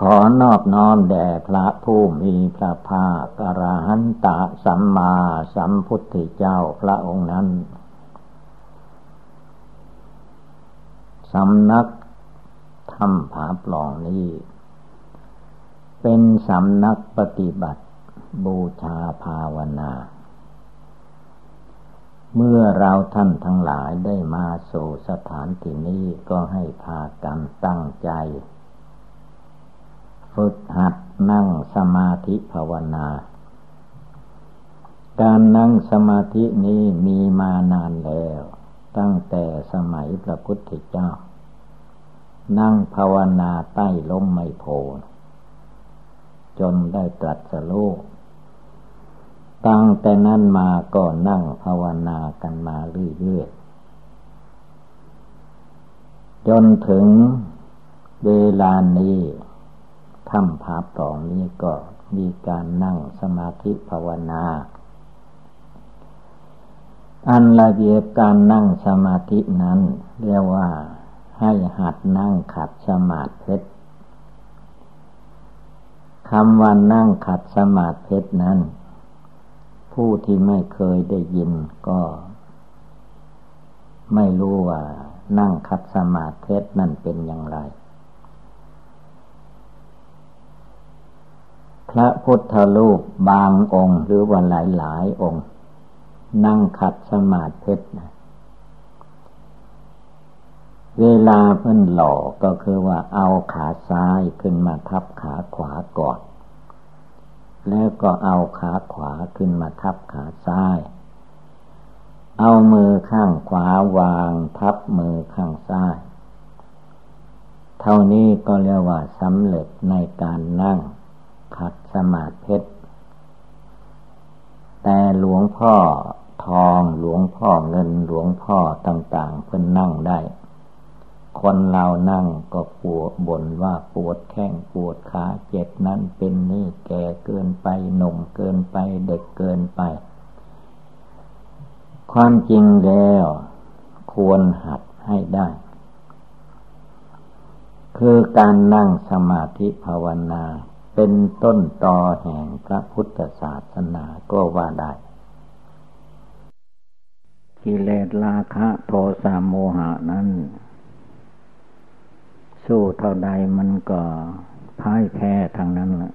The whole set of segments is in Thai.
ขอนอบน้อมแด่พระผู้มีพระภาคกรหันตะสัมมาสัมพุทธเจ้าพระองค์นั้น สำนักธรรมผาปล่องนี้ เป็นสำนักปฏิบัติบูชาภาวนา เมื่อเราท่านทั้งหลายได้มาสู่สถานที่นี้ก็ให้พากันตั้งใจ ฝึกหัดนั่งสมาธิภาวนา การนั่งสมาธินี้มีมานานแล้ว ตั้งแต่สมัยพระพุทธเจ้า นั่งภาวนาใต้ล้มไมโพจนได้ตรัสรู้ตั้งแต่นั้นมาก็นั่งภาวนากันมาเรื่อยๆจนถึงเวลานี้ ถ้ำผาปล่องนี้ก็มีการนั่งสมาธิภาวนา อันละเอียดการนั่งสมาธินั้น เรียกว่าให้หัดนั่งขัดสมาธิคำว่านั่งขัดสมาธินั้น ผู้ที่ไม่เคยได้ยินก็ ไม่รู้ว่านั่งขัดสมาธินั่นเป็นอย่างไร พระพุทธรูปบางองค์หรือว่าหลายหลายองค์ นั่งขัดสมาธินะเวลาเพิ่นหล่อก็คือว่าเอาขาซ้ายขึ้นมาทับขาขวาก่อน แล้วก็เอาขาขวาขึ้นมาทับขาซ้าย เอามือข้างขวาวางทับมือข้างซ้าย เท่านี้ก็เรียกว่าสำเร็จในการนั่ง ขัดสมาธิแต่หลวงพ่อทองหลวงพ่อเงินหลวงพ่อต่าง ๆ เพิ่นนั่งได้ คนเรานั่งก็ปวดบ่นว่าปวดแข้งปวดขาเจ็บนั่นเป็นนี่แก่เกินไปหนุ่มเกินไปเด็กเกินไป ความจริงแล้ว ควรหัดให้ได้ คือการนั่งสมาธิภาวนา เป็นต้นตอแห่งพระพุทธศาสนาก็ว่าได้ กิเลสราคะโทสะโมหะนั้น สู้เท่าใดมันก็พ่ายแพ้ทางนั้นละ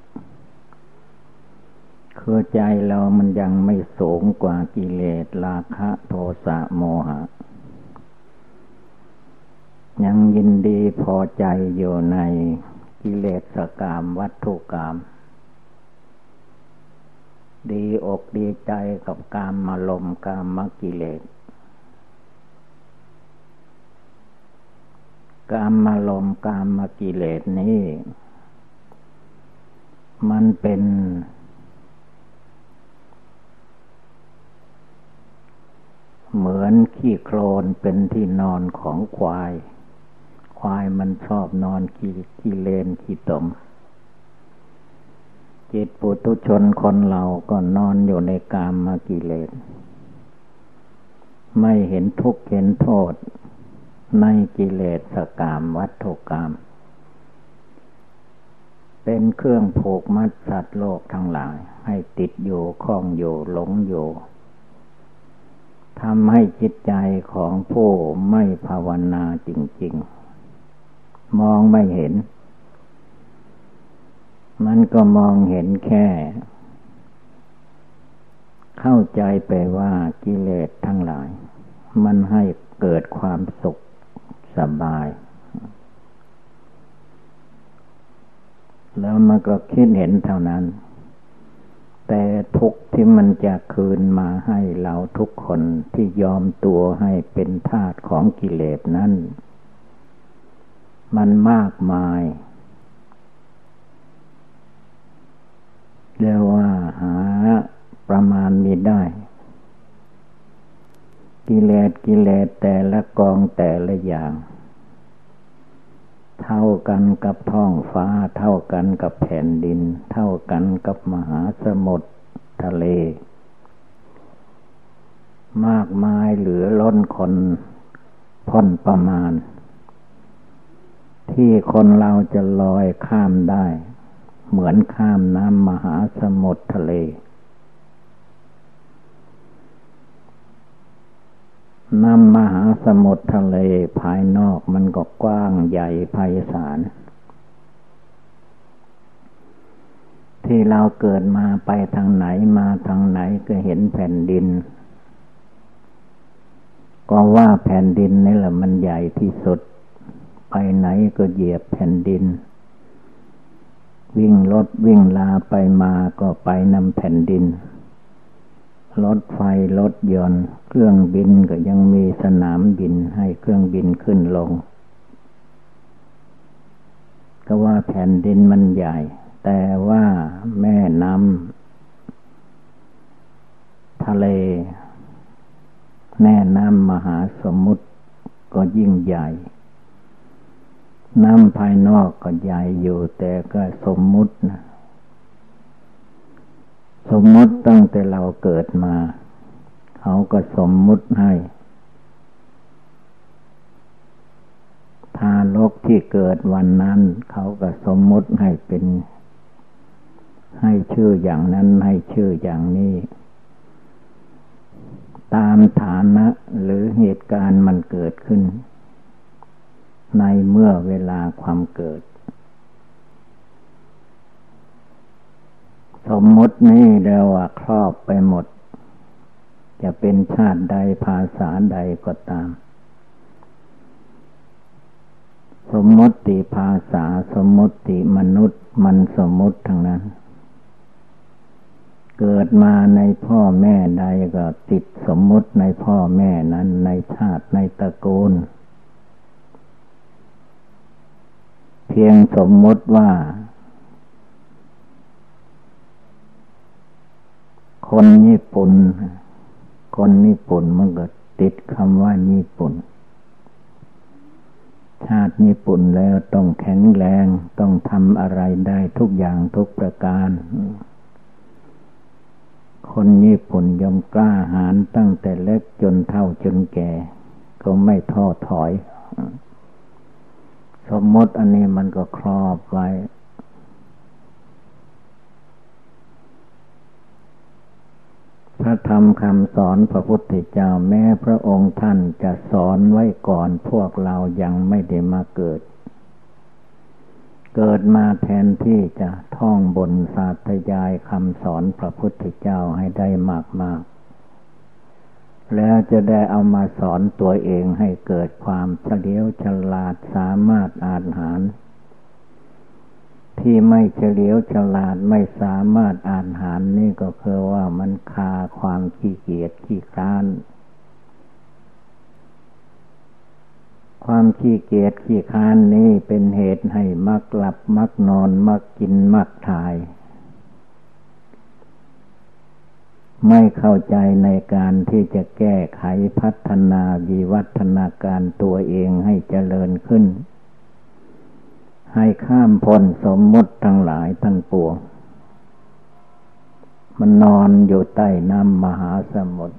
คือใจเรามันยังไม่สูงกว่ากิเลสราคะโทสะโมหะ ยังยินดีพอใจอยู่ใน กิเลสกามวัตถุกรรมดีอกดีใจกับกามมาลมกามมกิเลสกามมาลมกามมกิเลสนี้ มันเป็นเหมือนขี้โคลนเป็นที่นอนของควาย ควายมันชอบนอนขี้ขี้เลนขี้ตม จิตปุตุชนคนเราก็นอนอยู่ในกามมากิเลสไม่เห็นทุกข์เห็นโทษ ในกิเลสสกามวัตถุกรรมเป็นเครื่องผูกมัดสัตว์โลกทั้งหลาย ให้ติดอยู่คล้องอยู่หลงอยู่ทำให้จิตใจของผู้ไม่ภาวนาจริง ๆ มองไม่เห็น มันก็มองเห็นแค่ เข้าใจไปว่ากิเลสทั้งหลาย มันให้เกิดความสุขสบาย แล้วมันก็คิดเห็นเท่านั้น แต่ทุกที่มันจะคืนมาให้เราทุกคนที่ยอมตัวให้เป็นทาสของกิเลสนั้น มันมากมายเรียกว่าหาประมาณมีได้ กิเลสกิเลสแต่ละกองแต่ละอย่าง เท่ากันกับท้องฟ้า เท่ากันกับแผ่นดิน เท่ากันกับมหาสมุทรทะเล มากมายเหลือล้นคนพ้นประมาณ ที่คนเราจะลอยข้ามได้ เหมือนข้ามน้ำมหาสมุทรทะเล น้ำมหาสมุทรทะเลภายนอกมันก็กว้างใหญ่ไพศาลที่เราเกิดมาไปทางไหนมาทางไหนก็เห็นแผ่นดิน ก็ว่าแผ่นดินนี่แหละมันใหญ่ที่สุด ไปไหนก็เหยียบแผ่นดิน วิ่งรถวิ่งลาไปมาก็ไปนำแผ่นดิน รถไฟรถยนต์ เครื่องบินก็ยังมีสนามบินให้เครื่องบินขึ้นลง ก็ว่าแผ่นดินมันใหญ่ แต่ว่าแม่น้ำทะเล แม่น้ำมหาสมุทรก็ยิ่งใหญ่ น้ำภายนอกก็ใหญ่อยู่แต่ก็สมมุตินะ สมมติตั้งแต่เราเกิดมา เขาก็สมมุติให้ ทารกที่เกิดวันนั้น เขาก็สมมุติให้เป็น ให้ชื่ออย่างนั้นให้ชื่ออย่างนี้ ตามฐานะหรือเหตุการณ์มันเกิดขึ้น ในเมื่อเวลาความเกิด สมมตินี้เรียกว่าครอบไปหมด จะเป็นชาติใดภาษาใดก็ตาม สมมติภาษาสมมติมนุษย์มันสมมติทั้งนั้น เกิดมาในพ่อแม่ใดก็ติดสมมติในพ่อแม่นั้นในชาติในตระกูล เพียงสมมติว่า คนญี่ปุ่น คนญี่ปุ่นมันก็ติดคำว่าญี่ปุ่น ชาติญี่ปุ่นแล้วต้องแข็งแรง ต้องทำอะไรได้ทุกอย่างทุกประการ คนญี่ปุ่นยอมกล้าหาญตั้งแต่เล็กจนเท่าจนแก่ ก็ไม่ท้อถอย สมมติอันนี้มันก็ครอบไว้ พระธรรมคำสอนพระพุทธเจ้าแม้พระองค์ท่านจะสอนไว้ก่อนพวกเรายังไม่ได้มาเกิด เกิดมาแทนที่จะท่องบนศาสตยายคำสอนพระพุทธเจ้าให้ได้มากมาก แล้วจะได้เอามาสอนตัวเองให้เกิดความเฉลียวฉลาดสามารถอ่านหารที่ไม่เฉลียวฉลาดไม่สามารถอ่านหารนี่ก็คือว่ามันคาความขี้เกียจขี้คร้าน ความขี้เกียจขี้ค้านนี้เป็นเหตุให้มักหลับมักนอนมักกินมักถ่าย ไม่เข้าใจในการที่จะแก้ไขพัฒนาวิวัฒนาการตัวเองให้เจริญขึ้น ให้ข้ามพ้นสมมุติทั้งหลายทั้งปวง มันนอนอยู่ใต้น้ำมหาสมุทร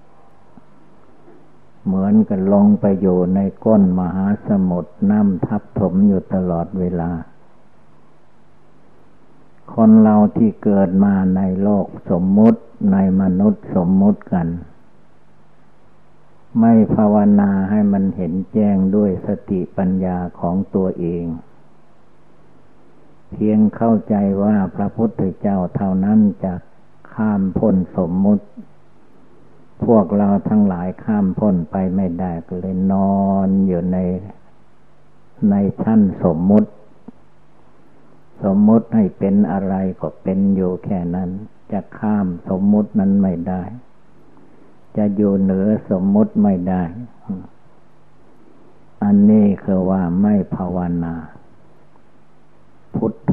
เหมือนกับลงไปอยู่ในก้นมหาสมุทรน้ำทับถมอยู่ตลอดเวลา คนเราที่เกิดมาในโลกสมมุติในมนุษย์สมมุติกัน ไม่ภาวนาให้มันเห็นแจ้งด้วยสติปัญญาของตัวเอง เพียงเข้าใจว่าพระพุทธเจ้าเท่านั้นจะข้ามพ้นสมมุติ พวกเราทั้งหลายข้ามพ้นไปไม่ได้ก็เลยนอนอยู่ในในชั้นสมมุติ สมมติให้เป็นอะไรก็เป็นอยู่แค่นั้น จะข้ามสมมตินั้นไม่ได้ จะอยู่เหนือสมมติไม่ได้ อันนี้คือว่าไม่ภาวนา พุทโธ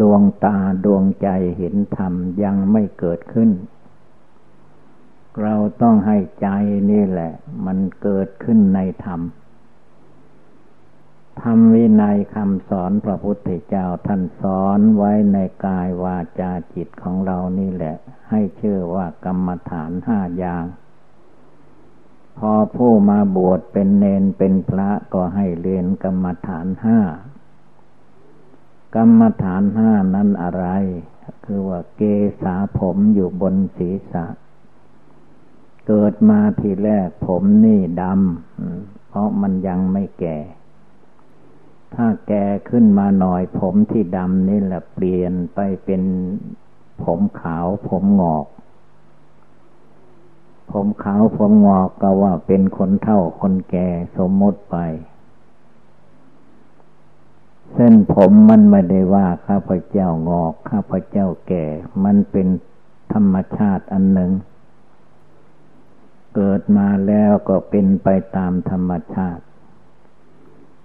ดวงตาดวงใจเห็นธรรมยังไม่เกิดขึ้น เราต้องให้ใจนี่แหละ มันเกิดขึ้นในธรรม ธรรมวินัยคำสอนพระพุทธเจ้าท่านสอนไว้ในกายวาจาจิตของเรานี่แหละ ให้ชื่อว่ากรรมฐานห้าอย่าง พอผู้มาบวชเป็นเนนเป็นพระก็ให้เรียนกรรมฐานห้ากรรมฐานห้านั้นอะไร คือว่าเกษาผมอยู่บนศีรษะ เกิดมาทีแรกผมนี่ดำเพราะมันยังไม่แก่ ถ้าแกขึ้นมาหน่อย ผมที่ดำนี่แหละเปลี่ยนไปเป็นผมขาวผมงอก ผมขาวผมงอกก็ว่าเป็นคนเท่าคนแก่สมมติไป เส้นผมมันไม่ได้ว่าข้าพเจ้างอก ข้าพเจ้าแก่ มันเป็นธรรมชาติอันหนึ่ง เกิดมาแล้วก็เป็นไปตามธรรมชาติ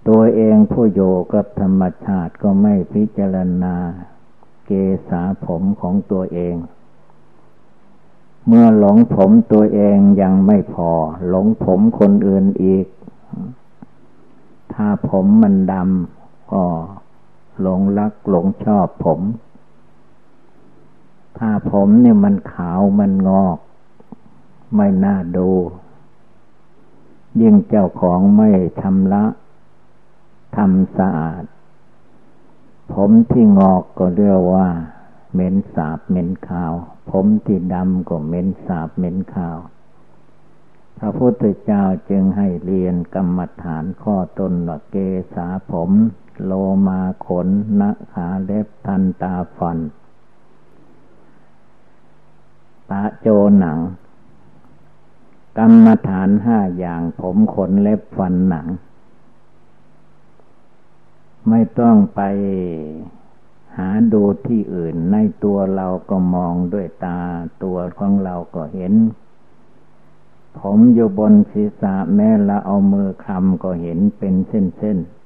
ตัวเองผู้โยกับธรรมชาติก็ไม่พิจารณาเกษาผมของตัวเอง เมื่อหลงผมตัวเองยังไม่พอ หลงผมคนอื่นอีก ถ้าผมมันดำก็หลงรักหลงชอบผม ถ้าผมเนี่ยมันขาวมันงอก ไม่น่าดู ยิ่งเจ้าของไม่ชำระ ทำสะอาด ผมที่งอกก็เรียกว่า เหม็นสาบเหม็นขาว ผมที่ดำก็เหม็นสาบเหม็นขาว พระพุทธเจ้าจึงให้เรียนกรรมฐานข้อตนว่าเกษาผม โลมาขนนะขาเล็บทันตาฟัน ตาโจหนัง กรรมฐานห้าอย่างผมขนเล็บฟันหนัง ไม่ต้องไปหาดูที่อื่นในตัวเราก็มองด้วยตา ตัวของเราก็เห็น ผมอยู่บนศีรษะแม้ละเอามือคำก็เห็นเป็นเส้นๆ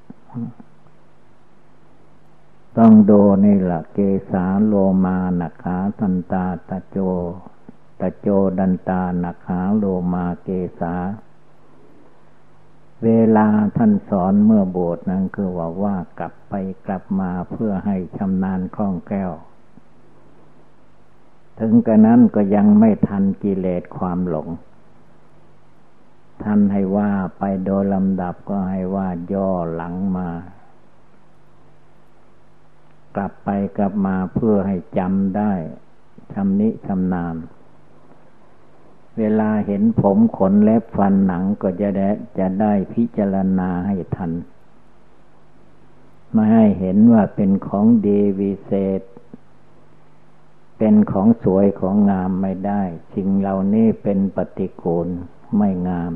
ต้องดูนี่แหละเกสาโลมานาขาทันตาตะโจตะโจดันตานาขาโลมาเกสา เวลาท่านสอนเมื่อบสถ์นั้นคือว่าว่ากลับไปกลับมาเพื่อให้ชำนาญคล่องแคล่วถึงกระนั้นก็ยังไม่ทันกิเลสความหลง ท่านให้ว่าไปโดยลำดับก็ให้ว่าย่อหลังมา กลับไปกลับมาเพื่อให้จำได้ชำนิชำนาญ เวลาเห็นผมขนเล็บฟันหนังก็จะได้จะได้พิจารณาให้ทัน ไม่ให้เห็นว่าเป็นของดีวิเศษ เป็นของสวยของงามไม่ได้สิ่งเหล่านี้เป็นปฏิกูลไม่งาม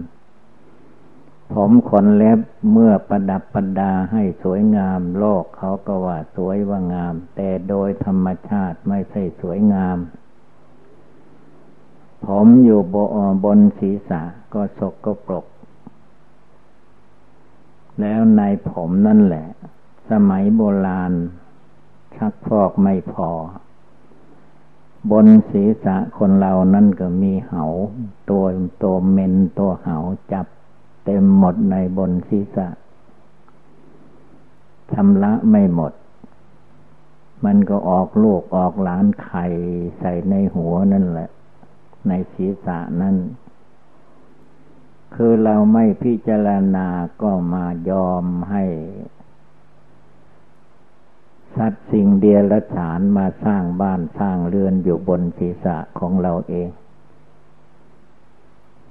ผมขนเล็บเมื่อประดับประดาให้สวยงาม โลกเขาก็ว่าสวยว่างาม แต่โดยธรรมชาติไม่ใช่สวยงาม ผมอยู่บบนศีรษะก็สกก็ปรก แล้วในผมนั่นแหละ สมัยโบราณ ชักฟอกไม่พอ บนศีรษะคนเรานั่นก็มีเหา ตัวตัวเมนตัวเหาจับเต็มหมดในบนศีรษะชำระไม่หมด มันก็ออกลูกออกหลานไข่ใส่ในหัวนั่นแหละ ในศีรษะนั่นคือเราไม่พิจารณาก็มายอมให้ สัตว์สิ่งเดียรฉานมาสร้างบ้านสร้างเรือนอยู่บนศีรษะของเราเอง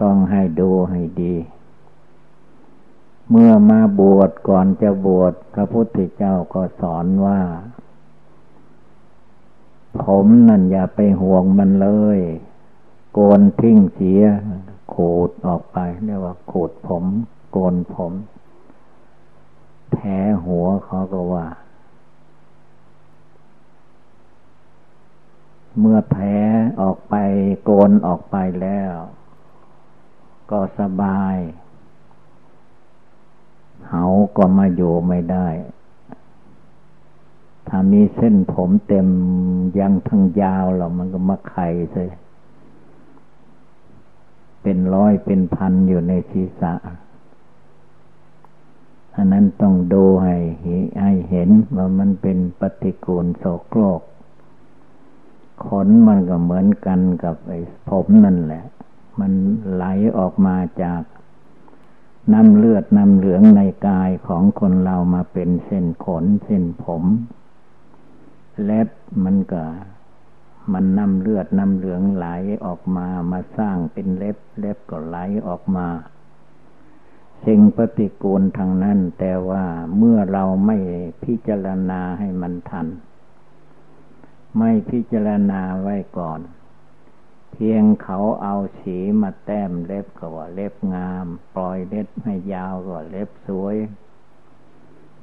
ต้องให้ดูให้ดีเมื่อมาบวชก่อนจะบวชพระพุทธเจ้าก็สอนว่า ผมนั่นอย่าไปห่วงมันเลย โกนทิ้งเสีย ขูดออกไปเรียกว่าขูดผม โกนผมแผลหัวเขาก็ว่า เมื่อแผลออกไป โกนออกไปแล้ว ก็สบายเหาก็มาอยู่ไม่ได้ ถ้ามีเส้นผมเต็มยังทั้งยาวแล้วมันก็มาไข่เลย เป็นร้อยเป็นพันอยู่ในศีรษะอันนั้นต้องดูให้ให้เห็นว่ามันเป็นปฏิกูลโสโครกขนมันก็เหมือนกันกับไอ้ผมนั่นแหละ มันไหลออกมาจากน้ำเลือดน้ำเหลืองในกายของคนเรามาเป็นเส้นขนเส้นผม เล็บมันก็ มันนำเลือดนำเหลืองไหลออกมามาสร้างเป็นเล็บ เล็บก็ไหลออกมา สิ่งปฏิกูลทางนั้น แต่ว่าเมื่อเราไม่พิจารณาให้มันทัน ไม่พิจารณาไว้ก่อน เพียงเขาเอาสีมาแต้มเล็บก็ว่าเล็บงาม ปล่อยเล็บให้ยาวก็เล็บสวย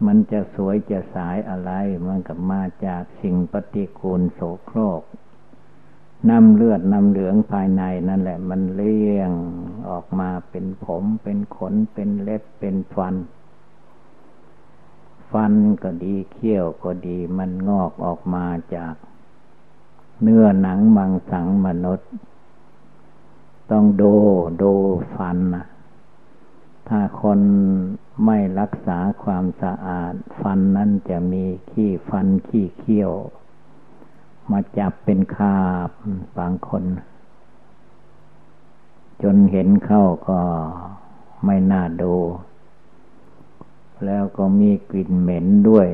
มันจะสวยจะสายอะไร มันก็มาจากสิ่งปฏิกูลโสโครก น้ำเลือดน้ำเหลืองภายในนั่นแหละ มันเลี้ยงออกมาเป็นผมเป็นขนเป็นเล็บเป็นฟัน ฟันก็ดีเขี้ยวก็ดีมันงอกออกมาจาก เนื้อหนังมังสังมนุษย์ ต้องโดโดฟันนะถ้าคนไม่รักษาความสะอาด ฟันนั้นจะมีขี้ฟันขี้เขี้ยว มาจับเป็นคาบบางคน จนเห็นเข้าก็ไม่น่าดู แล้วก็มีกลิ่นเหม็นด้วย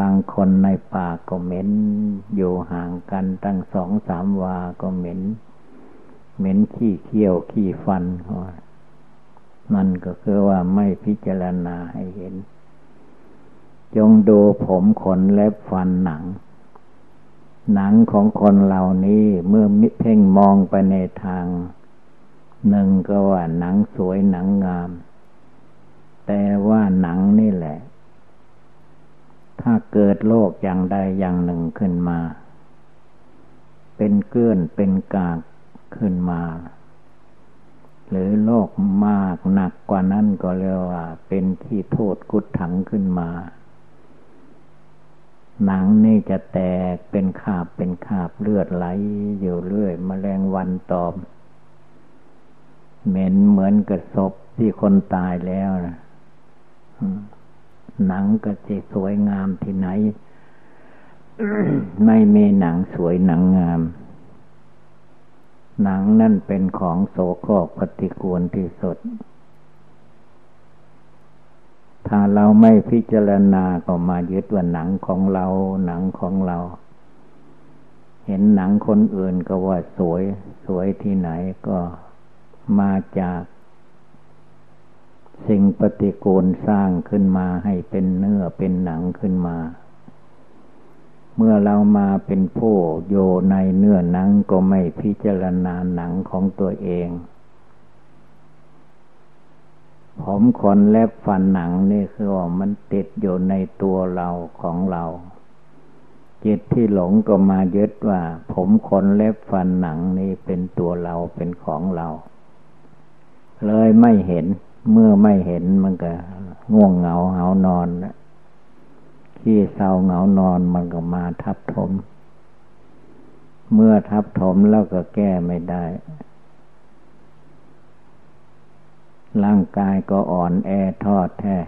บางคนในป่าก็เหม็น อยู่ห่างกันตั้งสองสามวาก็เหม็น เหม็นขี้เขี้ยวขี้ฟันมันก็คือว่าไม่พิจารณาให้เห็น จงดูผมขนเล็บฟันหนัง หนังของคนเหล่านี้เมื่อมิเพ่งมองไปในทาง หนึ่งก็ว่าหนังสวยหนังงาม แต่ว่าหนังนี่แหละ ถ้าเกิดโรคอย่างใดอย่างหนึ่งขึ้นมา เป็นเกื้อนเป็นกากขึ้นมา หรือโรคมากหนักกว่านั้นก็เรียกว่า เป็นที่โทษกุดถังขึ้นมา หนังนี่จะแตกเป็นขาบเป็นขาบเลือดไหลอยู่เรื่อยมแมลงวันตอม เหม็นเหมือนกระศพที่คนตายแล้วนะหนังก็จะสวยงามที่ไหน ไม่มีหนังสวยหนังงาม หนังนั่นเป็นของโสโครกปฏิกูลที่สุด ถ้าเราไม่พิจารณาก็มายึดว่าหนังของเรา หนังของเรา เห็นหนังคนอื่นก็ว่าสวย สวยที่ไหนก็มาจาก สิ่งปฏิกูลสร้างขึ้นมาให้เป็นเนื้อเป็นหนังขึ้นมา เมื่อเรามาเป็นผู้โยในเนื้อหนังก็ไม่พิจารณาหนังของตัวเอง ผมขนเล็บฟันหนังนี่คือว่ามันติดอยู่ในตัวเราของเรา จิตที่หลงก็มายึดว่า ผมขนเล็บฟันหนังนี่เป็นตัวเราเป็นของเรา เลยไม่เห็นเมื่อไม่เห็นมันก็ ง่วงเหงาเหานอนขี้เศร้าเหงานอนมันก็มาทับถม เมื่อทับถมแล้วก็แก้ไม่ได้ ร่างกายก็อ่อนแอทอดแท้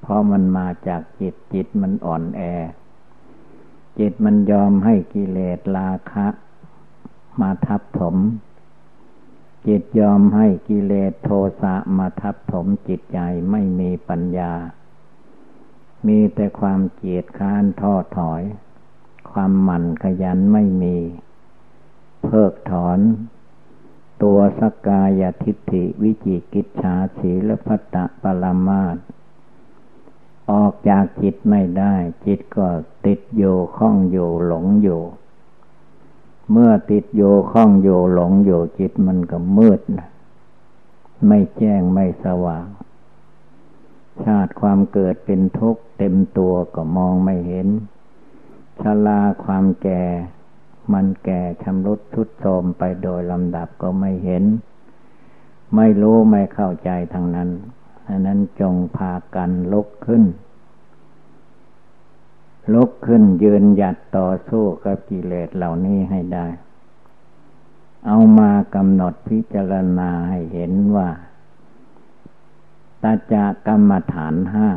เพราะมันมาจากจิตจิตมันอ่อนแอ จิตมันยอมให้กิเลสราคะ มาทับถม จิตยอมให้กิเลสโทสะมาทับถมจิตใจไม่มีปัญญา มีแต่ความเกียดค้านท้อถอย ความหมั่นขยันไม่มี เพิกถอน ตัวสกายทิฏฐิวิจิกิจฉาสีละพัตตะปรมาตออกจากจิตไม่ได้ จิตก็ติดโยข้องโยหลงโยเมื่อติดโยข้องโยหลงโยจิตมันก็มืดนะไม่แจ้งไม่สว่าง ชาติความเกิดเป็นทุกข์เต็มตัวก็มองไม่เห็นชลาความแก่ มันแก่ชำรุดทุดโทรมไปโดยลำดับก็ไม่เห็น ไม่รู้ไม่เข้าใจทางนั้นอันนั้นจงพากันลุกขึ้น ลุกขึ้นยืนหยัดต่อสู้กับกิเลสเหล่านี้ให้ได้ เอามากำหนดพิจารณาให้เห็นว่าตาจากรรมฐานห้า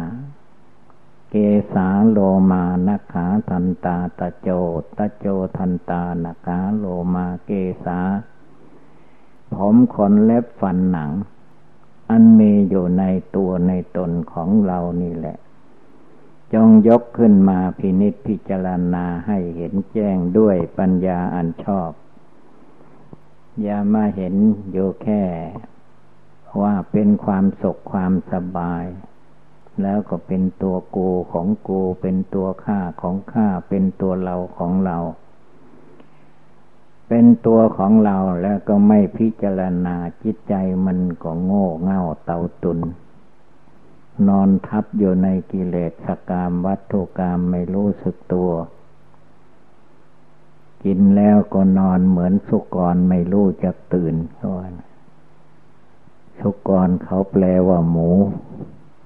เกสาโลมานาขาทันตาตะโจตะโจทันตานาขาโลมาเกสา ผมขนเล็บฟันหนัง อันมีอยู่ในตัวในตนของเรานี่แหละ จงยกขึ้นมาพินิจพิจารณาให้เห็นแจ้งด้วยปัญญาอันชอบ อย่ามาเห็นอยู่แค่ ว่าเป็นความสุขความสบาย แล้วก็เป็นตัวกูของกูเป็นตัวข้าของข้าเป็นตัวเราของเรา เป็นตัวของเราแล้วก็ไม่พิจารณาจิตใจมันก็โง่เง่าเต่าตุน นอนทับอยู่ในกิเลสสกามวัตถุกรรมไม่รู้สึกตัว กินแล้วก็นอนเหมือนสุกรไม่รู้จักตื่นเขาว่าสุกรเขาแปลว่าหมู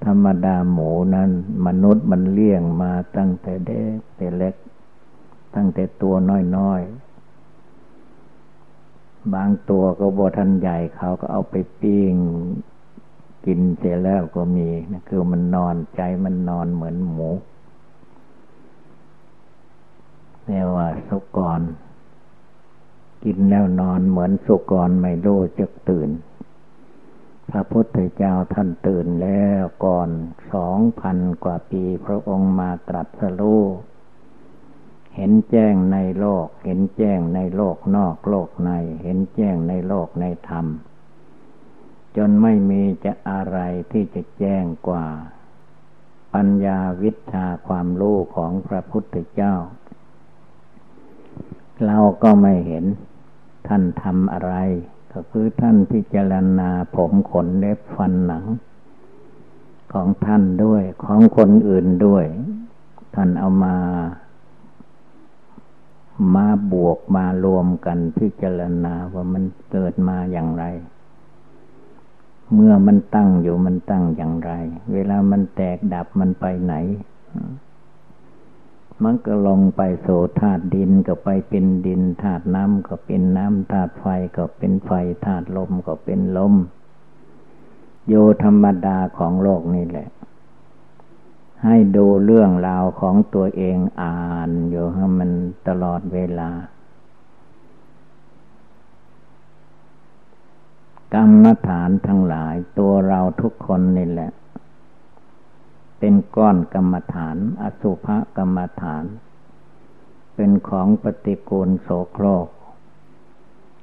ธรรมดาหมูนั้น มนุษย์มันเลี้ยงมาตั้งแต่เด็กแต่เล็ก ตั้งแต่ตัวน้อยๆ บางตัวก็บทันใหญ่เขาก็เอาไปปิ้งกินเสร็จแล้วก็มีนะคือมันนอนใจมันนอนเหมือนหมูเรียกว่าสุกร กินแล้วนอนเหมือนสุกรไม่รู้จักตื่น พระพุทธเจ้าท่านตื่นแล้วก่อนสองพันกว่าปีพระองค์มาตรัสรู้เห็นแจ้งในโลก เห็นแจ้งในโลกนอกโลกใน เห็นแจ้งในโลกในธรรม จนไม่มีจะอะไรที่จะแจ้งกว่า ปัญญาวิชาความรู้ของพระพุทธเจ้า เราก็ไม่เห็นท่านทำอะไร ก็คือท่านพิจารณาผมขนเล็บฟันหนัง ของท่านด้วยของคนอื่นด้วย ท่านเอามา มาบวกมารวมกันพิจารณาว่ามันเกิดมาอย่างไร เมื่อมันตั้งอยู่มันตั้งอย่างไร เวลามันแตกดับมันไปไหน มันก็ลงไปโสธาตุดินก็ไปเป็นดินธาตุน้ำก็เป็นน้ำธาตุไฟก็เป็นไฟธาตุลมก็เป็นลม โยธรรมดาของโลกนี่แหละ ให้ดูเรื่องราวของตัวเองอ่านอยู่ให้มันตลอดเวลากรรมฐานทั้งหลายตัวเราทุกคนนี่แหละ เป็นก้อนกรรมฐาน อสุภกรรมฐาน เป็นของปฏิกูลโสโครก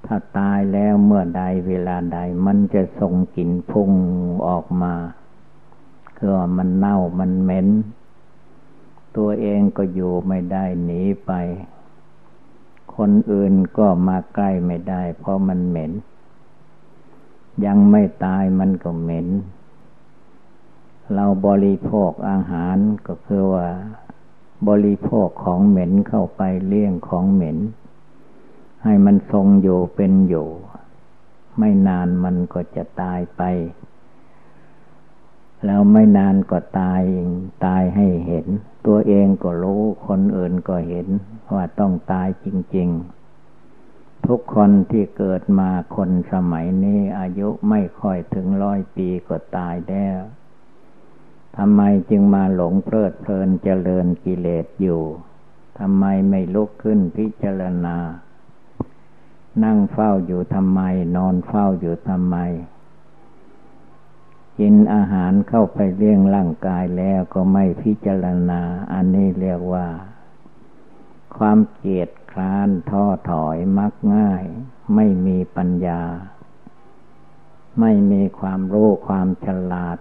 ถ้าตายแล้วเมื่อใดเวลาใดมันจะส่งกลิ่นพุ่งออกมาคือมันเน่ามันเหม็น ตัวเองก็อยู่ไม่ได้หนีไป คนอื่นก็มาใกล้ไม่ได้ เพราะมันเหม็น ยังไม่ตายมันก็เหม็น เราบริโภคอาหารก็คือว่า บริโภคของเหม็นเข้าไปเลี้ยงของเหม็น ให้มันทรงอยู่เป็นอยู่ ไม่นานมันก็จะตายไป แล้วไม่นานก็ตายเองตายให้เห็น ตัวเองก็รู้คนอื่นก็เห็นว่าต้องตายจริง ๆทุกคนที่เกิดมาคนสมัยนี้อายุไม่ค่อยถึงร้อยปีก็ตายแล้ว ทำไมจึงมาหลงเพลิดเพลินเจริญกิเลสอยู่ทำไมไม่ลุกขึ้นพิจารณา นั่งเฝ้าอยู่ทำไม นอนเฝ้าอยู่ทำไม กินอาหารเข้าไปเลี้ยงร่างกายแล้วก็ไม่พิจารณา อันนี้เรียกว่า ความเกียดคลานท้อถอยมักง่าย ไม่มีปัญญา ไม่มีความรู้ความฉลาด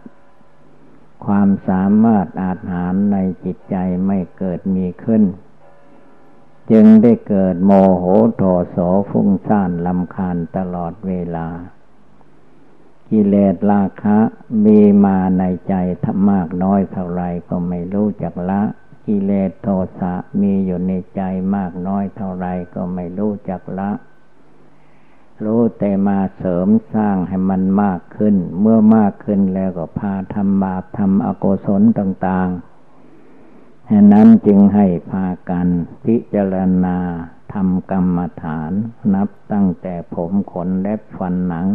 ความสามารถอาหารในจิตใจไม่เกิดมีขึ้น จึงได้เกิดโมโหโทโสฟุ้งซ่านลำคาญตลอดเวลา กิเลสราคะมีมาในใจทมากน้อยเท่าไรก็ไม่รู้จักละ กิเลสโทสะมีอยู่ในใจมากน้อยเท่าไรก็ไม่รู้จักละ รู้แต่มาเสริมสร้างให้มันมากขึ้น เมื่อมากขึ้นแล้วก็พาทำบาปทำอกุศลต่างๆฉะนั้นจึงให้พากันพิจารณาทำกรรมฐาน นับตั้งแต่ผมขนเล็บฟันหนัง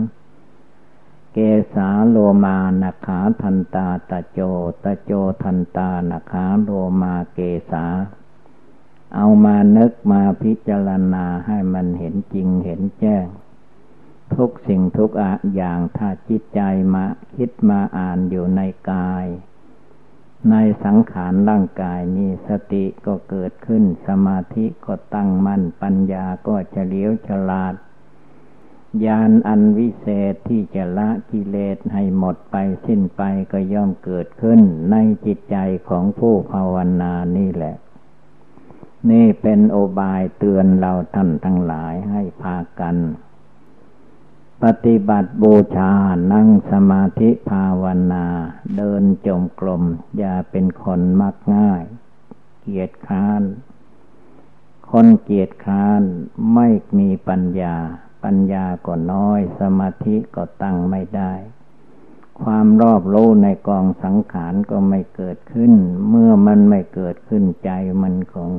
เกสาโลมานาขาทันตาตะโจตะโจทันตานาขาโลมาเกสาเอามานึกมาพิจารณาให้มันเห็นจริงเห็นแจ้ง ทุกสิ่งทุกอย่างถ้าจิตใจมาคิดมาอ่านอยู่ในกาย ในสังขารร่างกายนี้สติก็เกิดขึ้น สมาธิก็ตั้งมั่นปัญญาก็เฉลียวฉลาดญาณอันวิเศษที่จะละกิเลสให้หมดไปสิ้นไปก็ย่อมเกิดขึ้นในจิตใจของผู้ภาวนานี่แหละ นี่เป็นโอบายเตือนเราท่านทั้งหลายให้พากัน ปฏิบัติบูชา นั่งสมาธิภาวนา เดินจมกลม อย่าเป็นคนมักง่าย เกียจค้าน คนเกียจค้านไม่มีปัญญา ปัญญาก็น้อย สมาธิก็ตั้งไม่ได้ ความรอบรู้ในกองสังขารก็ไม่เกิดขึ้น เมื่อมันไม่เกิดขึ้นใจมันคง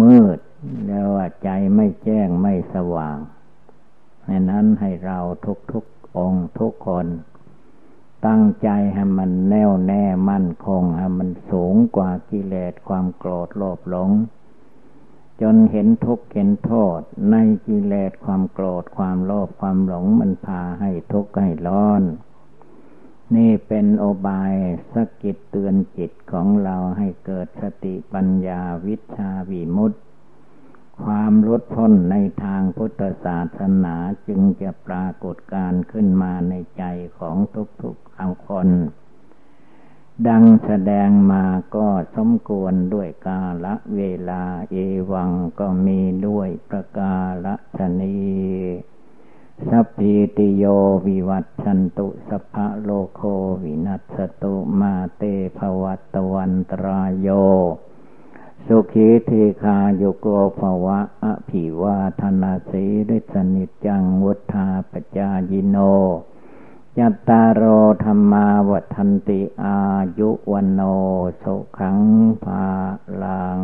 มืด แล้วว่าใจไม่แจ้งไม่สว่าง ในนั้นให้เราทุกทุกองทุกคน ตั้งใจให้มันแน่วแน่มั่นคงให้มันสูงกว่ากิเลสความโกรธโลภหลง จนเห็นทุกข์เห็นโทษในกิเลสความโกรธความโลภความหลงมันพาให้ทุกข์ให้ร้อนนี่เป็นโอบายสกิดเตือนจิตของเราให้เกิดสติปัญญาวิชาวิมุตติ ความลดพ้นในทางพุทธศาสนาจึงจะปรากฏการขึ้นมาในใจของทุกๆเอาคน ดังแสดงมาก็สมควรด้วยกาละเวลาเอวังก็มีด้วยประกาละชนีสัพพิติโยวิวัตชันตุสัพพะโลโควินัสตุมาเตภวัตวันตรายโย สุขีเทคาโยโกภวะอภิวาธนาสีริสนิจังวุธาปจายิโนยัตตารโอธรรมาวันติอายุวันโนสุขังภาลัง